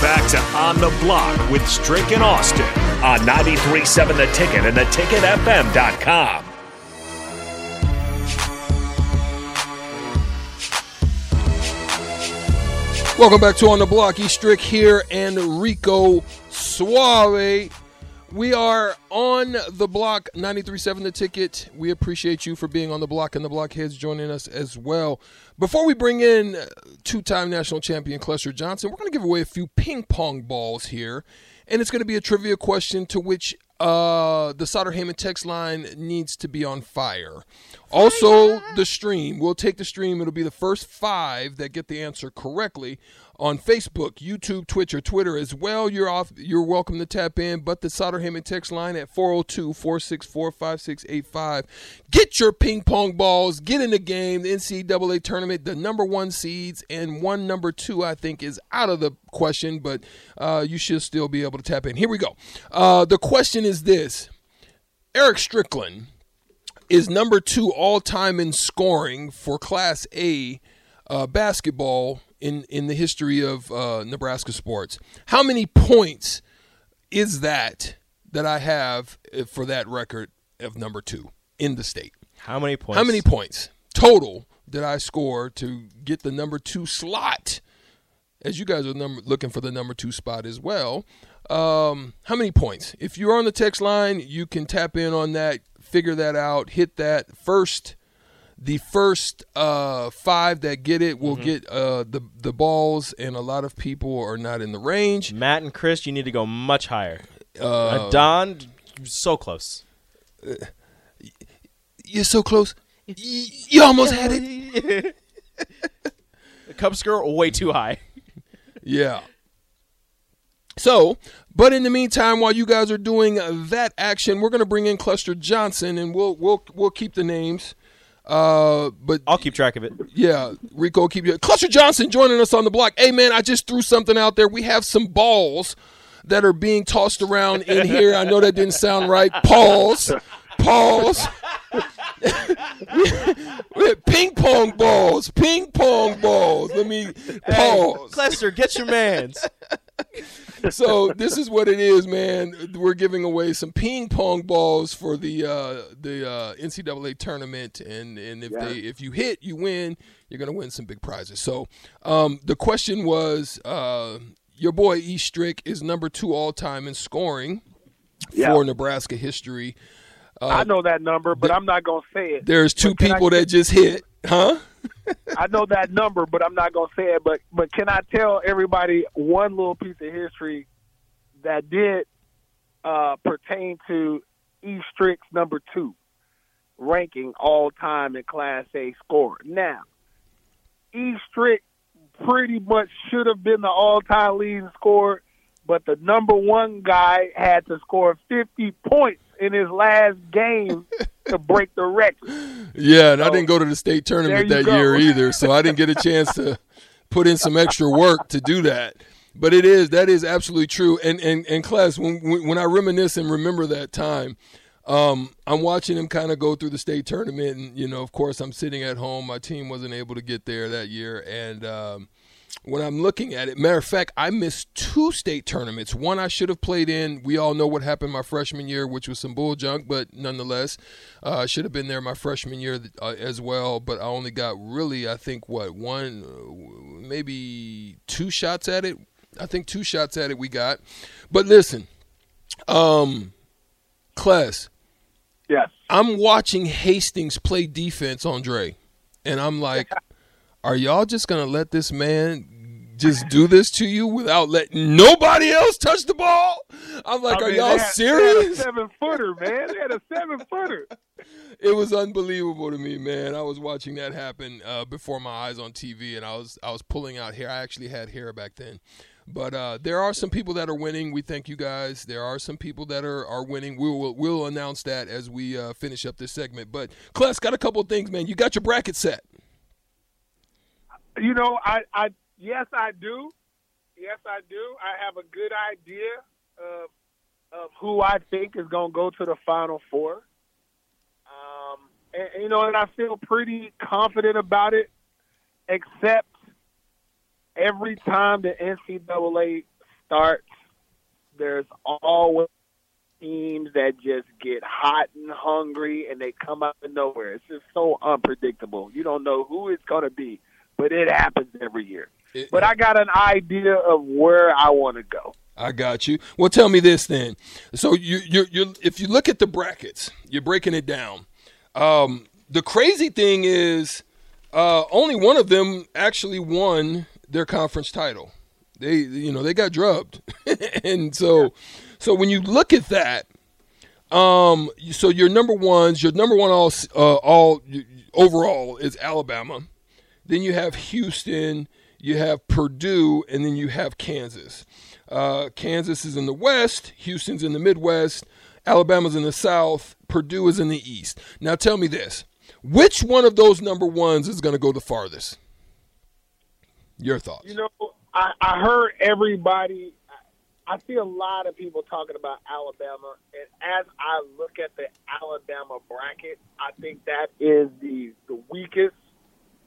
back to On the Block with Strick and Austin on 93.7 The Ticket and theticketfm.com. Welcome back to On the Block. E Strick here and Rico Suave. We are on the block 93.7 the ticket. We appreciate you for being on the block and the blockheads joining us as well. Before we bring in two time national champion Clester Johnson, we're going to give away a few ping pong balls here. And it's going to be a trivia question to which uh, the Sutter Heyman text line needs to be on fire. Also, the stream. We'll take the stream. It'll be the first five that get the answer correctly on Facebook, YouTube, Twitch, or Twitter as well. You're off. You're welcome to tap in. But the Sutter Heyman text line at 402-464-5685. Get your ping pong balls. Get in the game. The NCAA tournament. The number one seeds and one number two, I think, is out of the question. But uh, you should still be able to tap in. Here we go. Uh, the question is this: Eric Strickland is number two all time in scoring for Class A uh, basketball in in the history of uh, Nebraska sports. How many points is that that I have uh, for that record of number two in the state? How many points? How many points total did I score to get the number two slot? As you guys are number, looking for the number two spot as well. Um, how many points? If you're on the text line, you can tap in on that, figure that out, hit that first the first uh, five that get it will mm-hmm. get uh, the the balls, and a lot of people are not in the range. Matt and Chris, you need to go much higher. Uh, uh Don, so close. You're so close. You almost had it. the Cubs score way too high. Yeah. So, but in the meantime, while you guys are doing that action, we're going to bring in Clester Johnson, and we'll we'll we'll keep the names. Uh, but I'll keep track of it. Yeah, Rico, keep you. Clester Johnson joining us on the block. Hey, man, I just threw something out there. We have some balls that are being tossed around in here. I know that didn't sound right. Pause. Pause. ping pong balls. Ping pong balls. Let me pause. Hey, Clester, get your mans. so this is what it is, man. We're giving away some ping pong balls for the uh, the uh, NCAA tournament, and and if yeah. they if you hit, you win. You're gonna win some big prizes. So um, the question was, uh, your boy E Strick is number two all time in scoring yeah. for Nebraska history. Uh, I know that number, but th- I'm not gonna say it. There's two people that just hit, huh? I know that number, but I'm not gonna say it. But but can I tell everybody one little piece of history that did uh, pertain to E Strick's number two ranking all time in Class A score. Now, E Strick pretty much should have been the all time leading scorer, but the number one guy had to score 50 points in his last game to break the record. Yeah, and so, I didn't go to the state tournament that go. year either, so I didn't get a chance to put in some extra work to do that. But it is that is absolutely true. And and and class, when when I reminisce and remember that time, um, I'm watching him kind of go through the state tournament, and you know, of course, I'm sitting at home. My team wasn't able to get there that year, and um, when I'm looking at it. Matter of fact, I missed two state tournaments. One I should have played in. We all know what happened my freshman year, which was some bull junk, but nonetheless, uh, I should have been there my freshman year uh, as well. But I only got really, I think, what one, uh, maybe two shots at it. I think two shots at it we got. But listen, um, class. Yes. I'm watching Hastings play defense on Dre, and I'm like, are y'all just gonna let this man just do this to you without letting nobody else touch the ball? I'm like, I are mean, y'all had, serious? seven footer, man. They had a seven footer. It was unbelievable to me, man. I was watching that happen uh, before my eyes on TV, and I was I was pulling out hair. I actually had hair back then. But uh, there are some people that are winning. We thank you guys. There are some people that are, are winning. We will we'll announce that as we uh, finish up this segment. But Kless got a couple of things, man. You got your bracket set. You know, I, I yes, I do. Yes, I do. I have a good idea of of who I think is going to go to the Final Four. Um, and, you know, and I feel pretty confident about it, except every time the NCAA starts, there's always teams that just get hot and hungry and they come out of nowhere. It's just so unpredictable. You don't know who it's going to be, but it happens every year. It, but I got an idea of where I want to go. I got you. Well, tell me this then. So you you you if you look at the brackets, you're breaking it down. Um, the crazy thing is, uh, only one of them actually won their conference title. They you know they got drubbed, and so yeah. so when you look at that, um, so your number ones, your number one all uh, all overall is Alabama. Then you have Houston, you have Purdue, and then you have Kansas. Uh, Kansas is in the West, Houston's in the Midwest, Alabama's in the South, Purdue is in the East. Now tell me this which one of those number ones is going to go the farthest? Your thoughts? You know, I, I heard everybody. I see a lot of people talking about Alabama, and as I look at the Alabama bracket, I think that is the the weakest.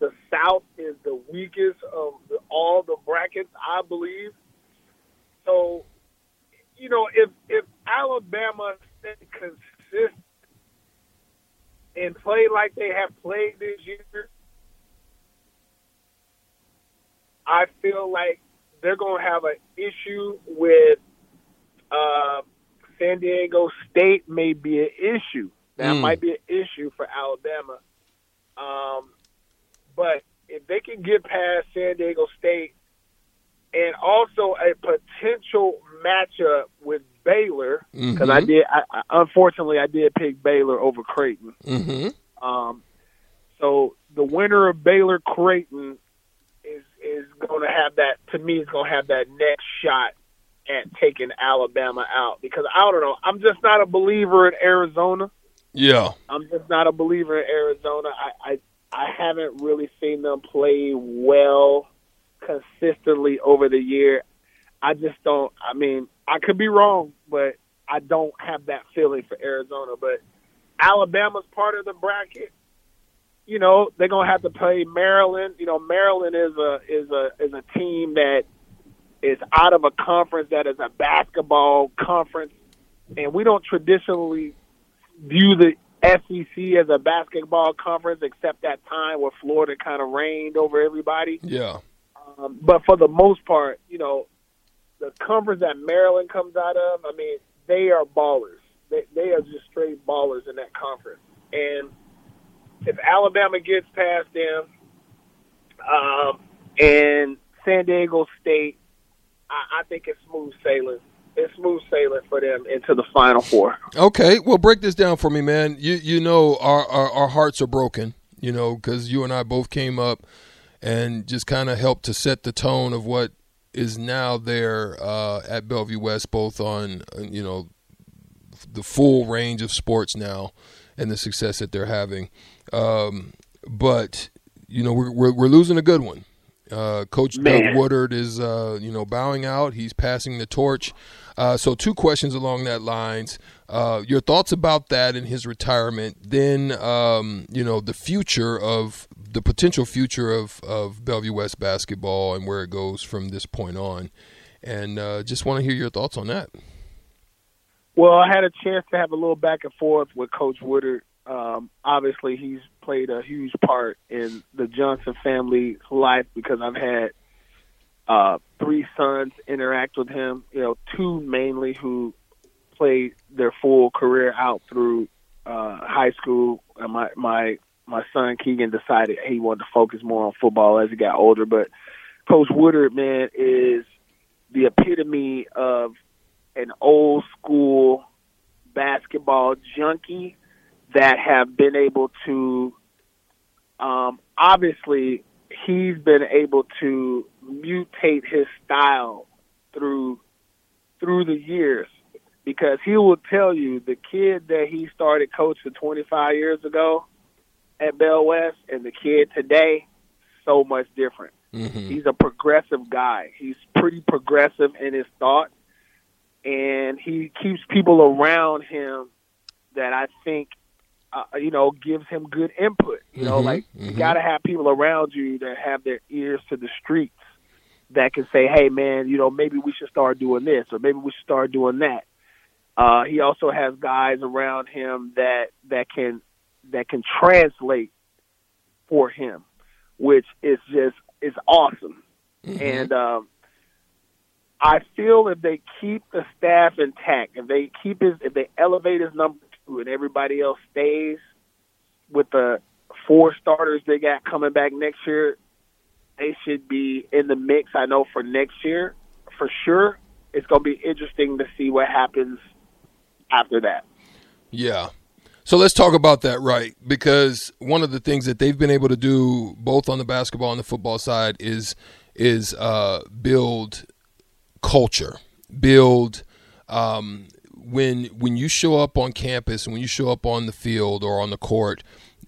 The South is the weakest of the, all the brackets, I believe. So, you know, if if Alabama stay consistent and play like they have played this year, I feel like they're going to have an issue with uh, San Diego State. May be an issue. That mm. might be an issue for Alabama. Um, but if they can get past San Diego State and also a potential matchup with Baylor because mm-hmm. I did. I, unfortunately, I did pick Baylor over Creighton. Mm-hmm. Um, so the winner of Baylor Creighton is is going to have that. To me, is going to have that next shot at taking Alabama out because I don't know. I'm just not a believer in Arizona. Yeah, I'm just not a believer in Arizona. I I, I haven't really seen them play well consistently over the year. I just don't. I mean, I could be wrong, but I don't have that feeling for Arizona. But Alabama's part of the bracket. You know, they're gonna have to play Maryland. You know, Maryland is a is a is a team that is out of a conference that is a basketball conference, and we don't traditionally view the SEC as a basketball conference, except that time where Florida kind of reigned over everybody. Yeah. Um, but for the most part, you know, the conference that Maryland comes out of, I mean, they are ballers. They they are just straight ballers in that conference. And if Alabama gets past them, um, and San Diego State, I, I think it's smooth sailing. It's smooth sailing for them into the Final Four. Okay, well, break this down for me, man. You you know our our, our hearts are broken. You know because you and I both came up and just kind of helped to set the tone of what is now there uh, at Bellevue West, both on uh, you know the full range of sports now and the success that they're having. Um, but you know we're, we're, we're losing a good one. Uh, Coach Man. Doug Woodard is, uh, you know, bowing out. He's passing the torch. Uh, so, two questions along that lines. Uh, your thoughts about that and his retirement. Then, um, you know, the future of the potential future of, of Bellevue West basketball and where it goes from this point on. And uh, just want to hear your thoughts on that. Well, I had a chance to have a little back and forth with Coach Woodard. Um, obviously, he's played a huge part in the Johnson family's life because I've had uh, three sons interact with him. You know, two mainly who played their full career out through uh, high school. And my my my son Keegan decided he wanted to focus more on football as he got older. But Coach Woodard, man, is the epitome of an old school basketball junkie that have been able to um, obviously he's been able to mutate his style through through the years because he will tell you the kid that he started coaching 25 years ago at Bell West and the kid today, so much different. Mm-hmm. He's a progressive guy. He's pretty progressive in his thoughts, and he keeps people around him that I think, uh, you know, gives him good input. You know, mm-hmm. like mm-hmm. you got to have people around you that have their ears to the streets. that can say, "Hey, man, you know, maybe we should start doing this, or maybe we should start doing that." Uh, he also has guys around him that that can that can translate for him, which is just is awesome. Mm-hmm. And um, I feel if they keep the staff intact, if they keep his, if they elevate his number and everybody else stays with the four starters they got coming back next year, they should be in the mix. I know for next year, for sure. It's going to be interesting to see what happens after that. Yeah. So let's talk about that, right? Because one of the things that they've been able to do, both on the basketball and the football side, is is uh, build culture, build um, when when you show up on campus and when you show up on the field or on the court,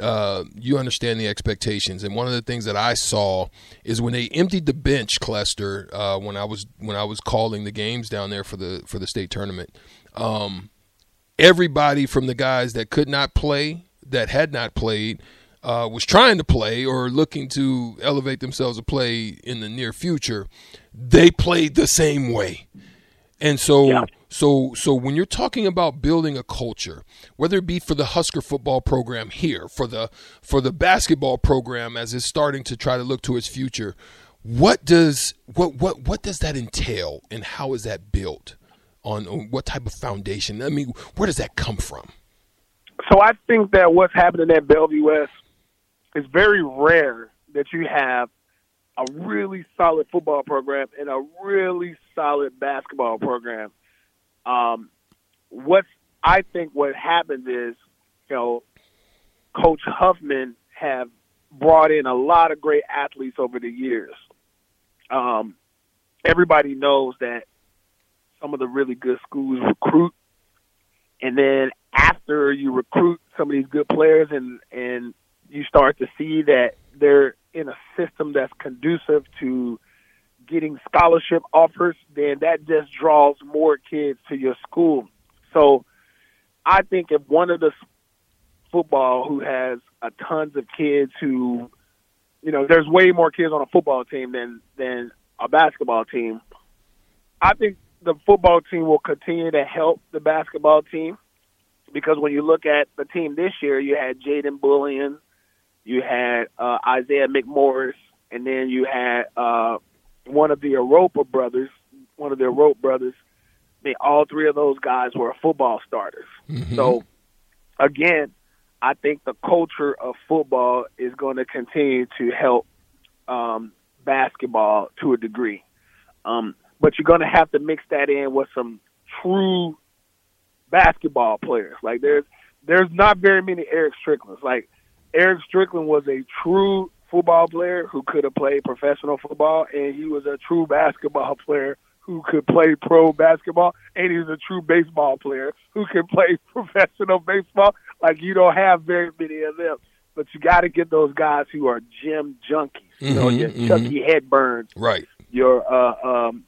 uh, you understand the expectations. And one of the things that I saw is when they emptied the bench Clester uh, when I was when I was calling the games down there for the for the state tournament. Um, everybody from the guys that could not play, that had not played, uh, was trying to play or looking to elevate themselves to play in the near future, they played the same way. And so, yeah. So, so when you're talking about building a culture, whether it be for the Husker football program here, for the for the basketball program as it's starting to try to look to its future, what does what what what does that entail, and how is that built? On, on what type of foundation? I mean, where does that come from? So I think that what's happening at Bellevue West is very rare that you have a really solid football program and a really solid basketball program. Um, what I think what happens is, you know, Coach Huffman have brought in a lot of great athletes over the years. Um, everybody knows that some of the really good schools recruit, and then after you recruit some of these good players and and you start to see that they're in a system that's conducive to getting scholarship offers, then that just draws more kids to your school. So I think if one of the football who has a tons of kids who, you know, there's way more kids on a football team than than a basketball team. I think the football team will continue to help the basketball team because when you look at the team this year, you had Jaden Bullion, you had uh, Isaiah McMorris, and then you had uh, one of the Europa brothers, one of the Rope brothers. I mean, all three of those guys were football starters. Mm-hmm. So, again, I think the culture of football is going to continue to help um, basketball to a degree. Um, but you're going to have to mix that in with some true basketball players. Like there's there's not very many Eric Stricklands. Like Eric Strickland was a true football player who could have played professional football, and he was a true basketball player who could play pro basketball, and he was a true baseball player who can play professional baseball. Like you don't have very many of them, but you got to get those guys who are gym junkies. You know, mm-hmm, your mm-hmm. Chucky right? Your uh, um,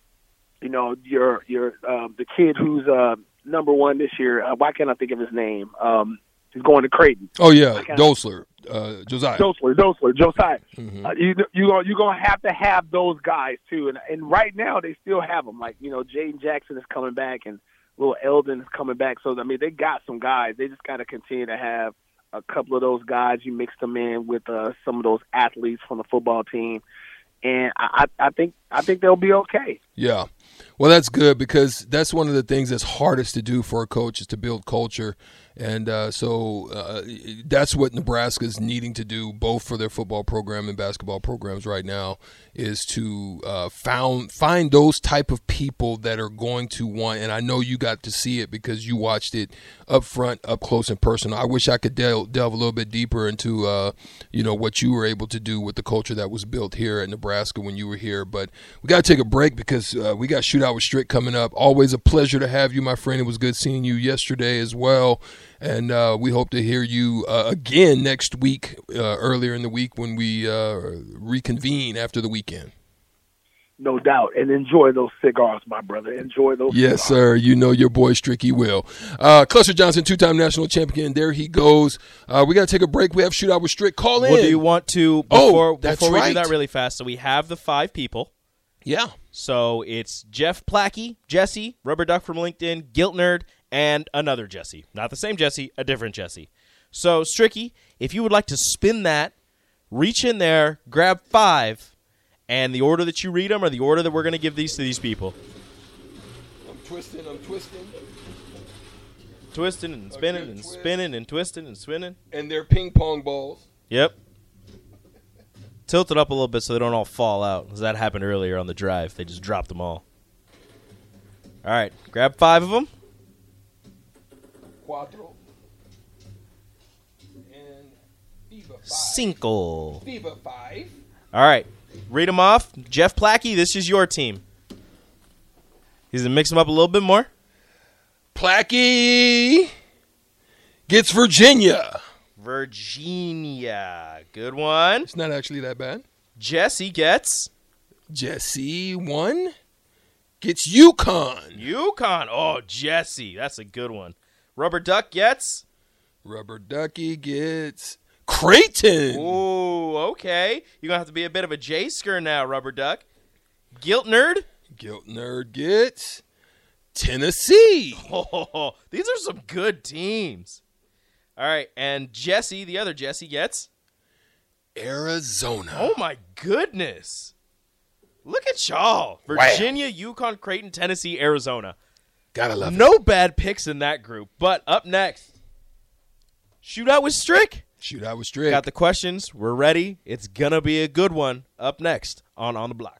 you know, your your um, the kid who's uh, number one this year. Uh, why can't I think of his name? Um, he's going to Creighton. Oh yeah, Dotzler, uh, Josiah. Dotzler, Dotzler, Josiah. Mm-hmm. Uh, you you gonna you gonna have to have those guys too, and and right now they still have them. Like you know, Jaden Jackson is coming back, and little Eldon is coming back. So I mean, they got some guys. They just got to continue to have a couple of those guys. You mix them in with uh, some of those athletes from the football team, and I, I think I think they'll be okay. Yeah. Well, that's good because that's one of the things that's hardest to do for a coach is to build culture and uh, so uh, that's what Nebraska is needing to do, both for their football program and basketball programs right now, is to uh, found find those type of people that are going to want. And I know you got to see it because you watched it up front, up close and personal. I wish I could delve, delve a little bit deeper into uh, you know what you were able to do with the culture that was built here at Nebraska when you were here. But we got to take a break because uh, we got shootout with Strick coming up. Always a pleasure to have you, my friend. It was good seeing you yesterday as well. And uh, we hope to hear you uh, again next week, uh, earlier in the week when we uh, reconvene after the weekend. No doubt. And enjoy those cigars, my brother. Enjoy those Yes, cigars. sir. You know your boy Stricky will. Uh, Clester Johnson, two time national champion. There he goes. Uh, we got to take a break. We have shootout with Strick. Call in. Well, do you want to, oh, before, oh, that's before we right. do that really fast, so we have the five people. Yeah. So it's Jeff Plackey, Jesse, Rubber Duck from LinkedIn, Guilt Nerd, and another Jesse. Not the same Jesse, a different Jesse. So, Stricky, if you would like to spin that, reach in there, grab five, and the order that you read them or the order that we're going to give these to these people. I'm twisting, I'm twisting. Twisting and spinning and twist. spinning and twisting and spinning. And they're ping pong balls. Yep. Tilt it up a little bit so they don't all fall out. Because that happened earlier on the drive. They just dropped them all. All right. Grab five of them. Cuatro. And Viva five. Cinco. Viva five. All right. Read them off. Jeff Plackey, this is your team. He's going to mix them up a little bit more. Plackey gets Virginia. Virginia. Good one. It's not actually that bad. Jesse gets. Jesse one gets UConn. UConn. Oh, Jesse. That's a good one. Rubber Duck gets. Rubber Ducky gets Creighton. Ooh, okay. You're going to have to be a bit of a J sker now, Rubber Duck. Guilt Nerd. Guilt Nerd gets Tennessee. Oh, these are some good teams. All right, and Jesse, the other Jesse, gets Arizona. Oh my goodness! Look at y'all: Virginia, wow. UConn, Creighton, Tennessee, Arizona. Gotta love no it. bad picks in that group. But up next, shootout with Strick. Shootout with Strick. Got the questions. We're ready. It's gonna be a good one. Up next on on the block.